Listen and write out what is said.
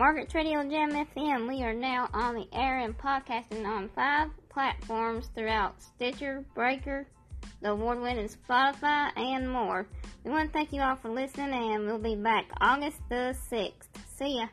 Margaret's Radio Jam FM. We are now on the air and podcasting on five platforms throughout Stitcher, Breaker, the award-winning Spotify, and more. We want to thank you all for listening, and we'll be back August the 6th. See ya.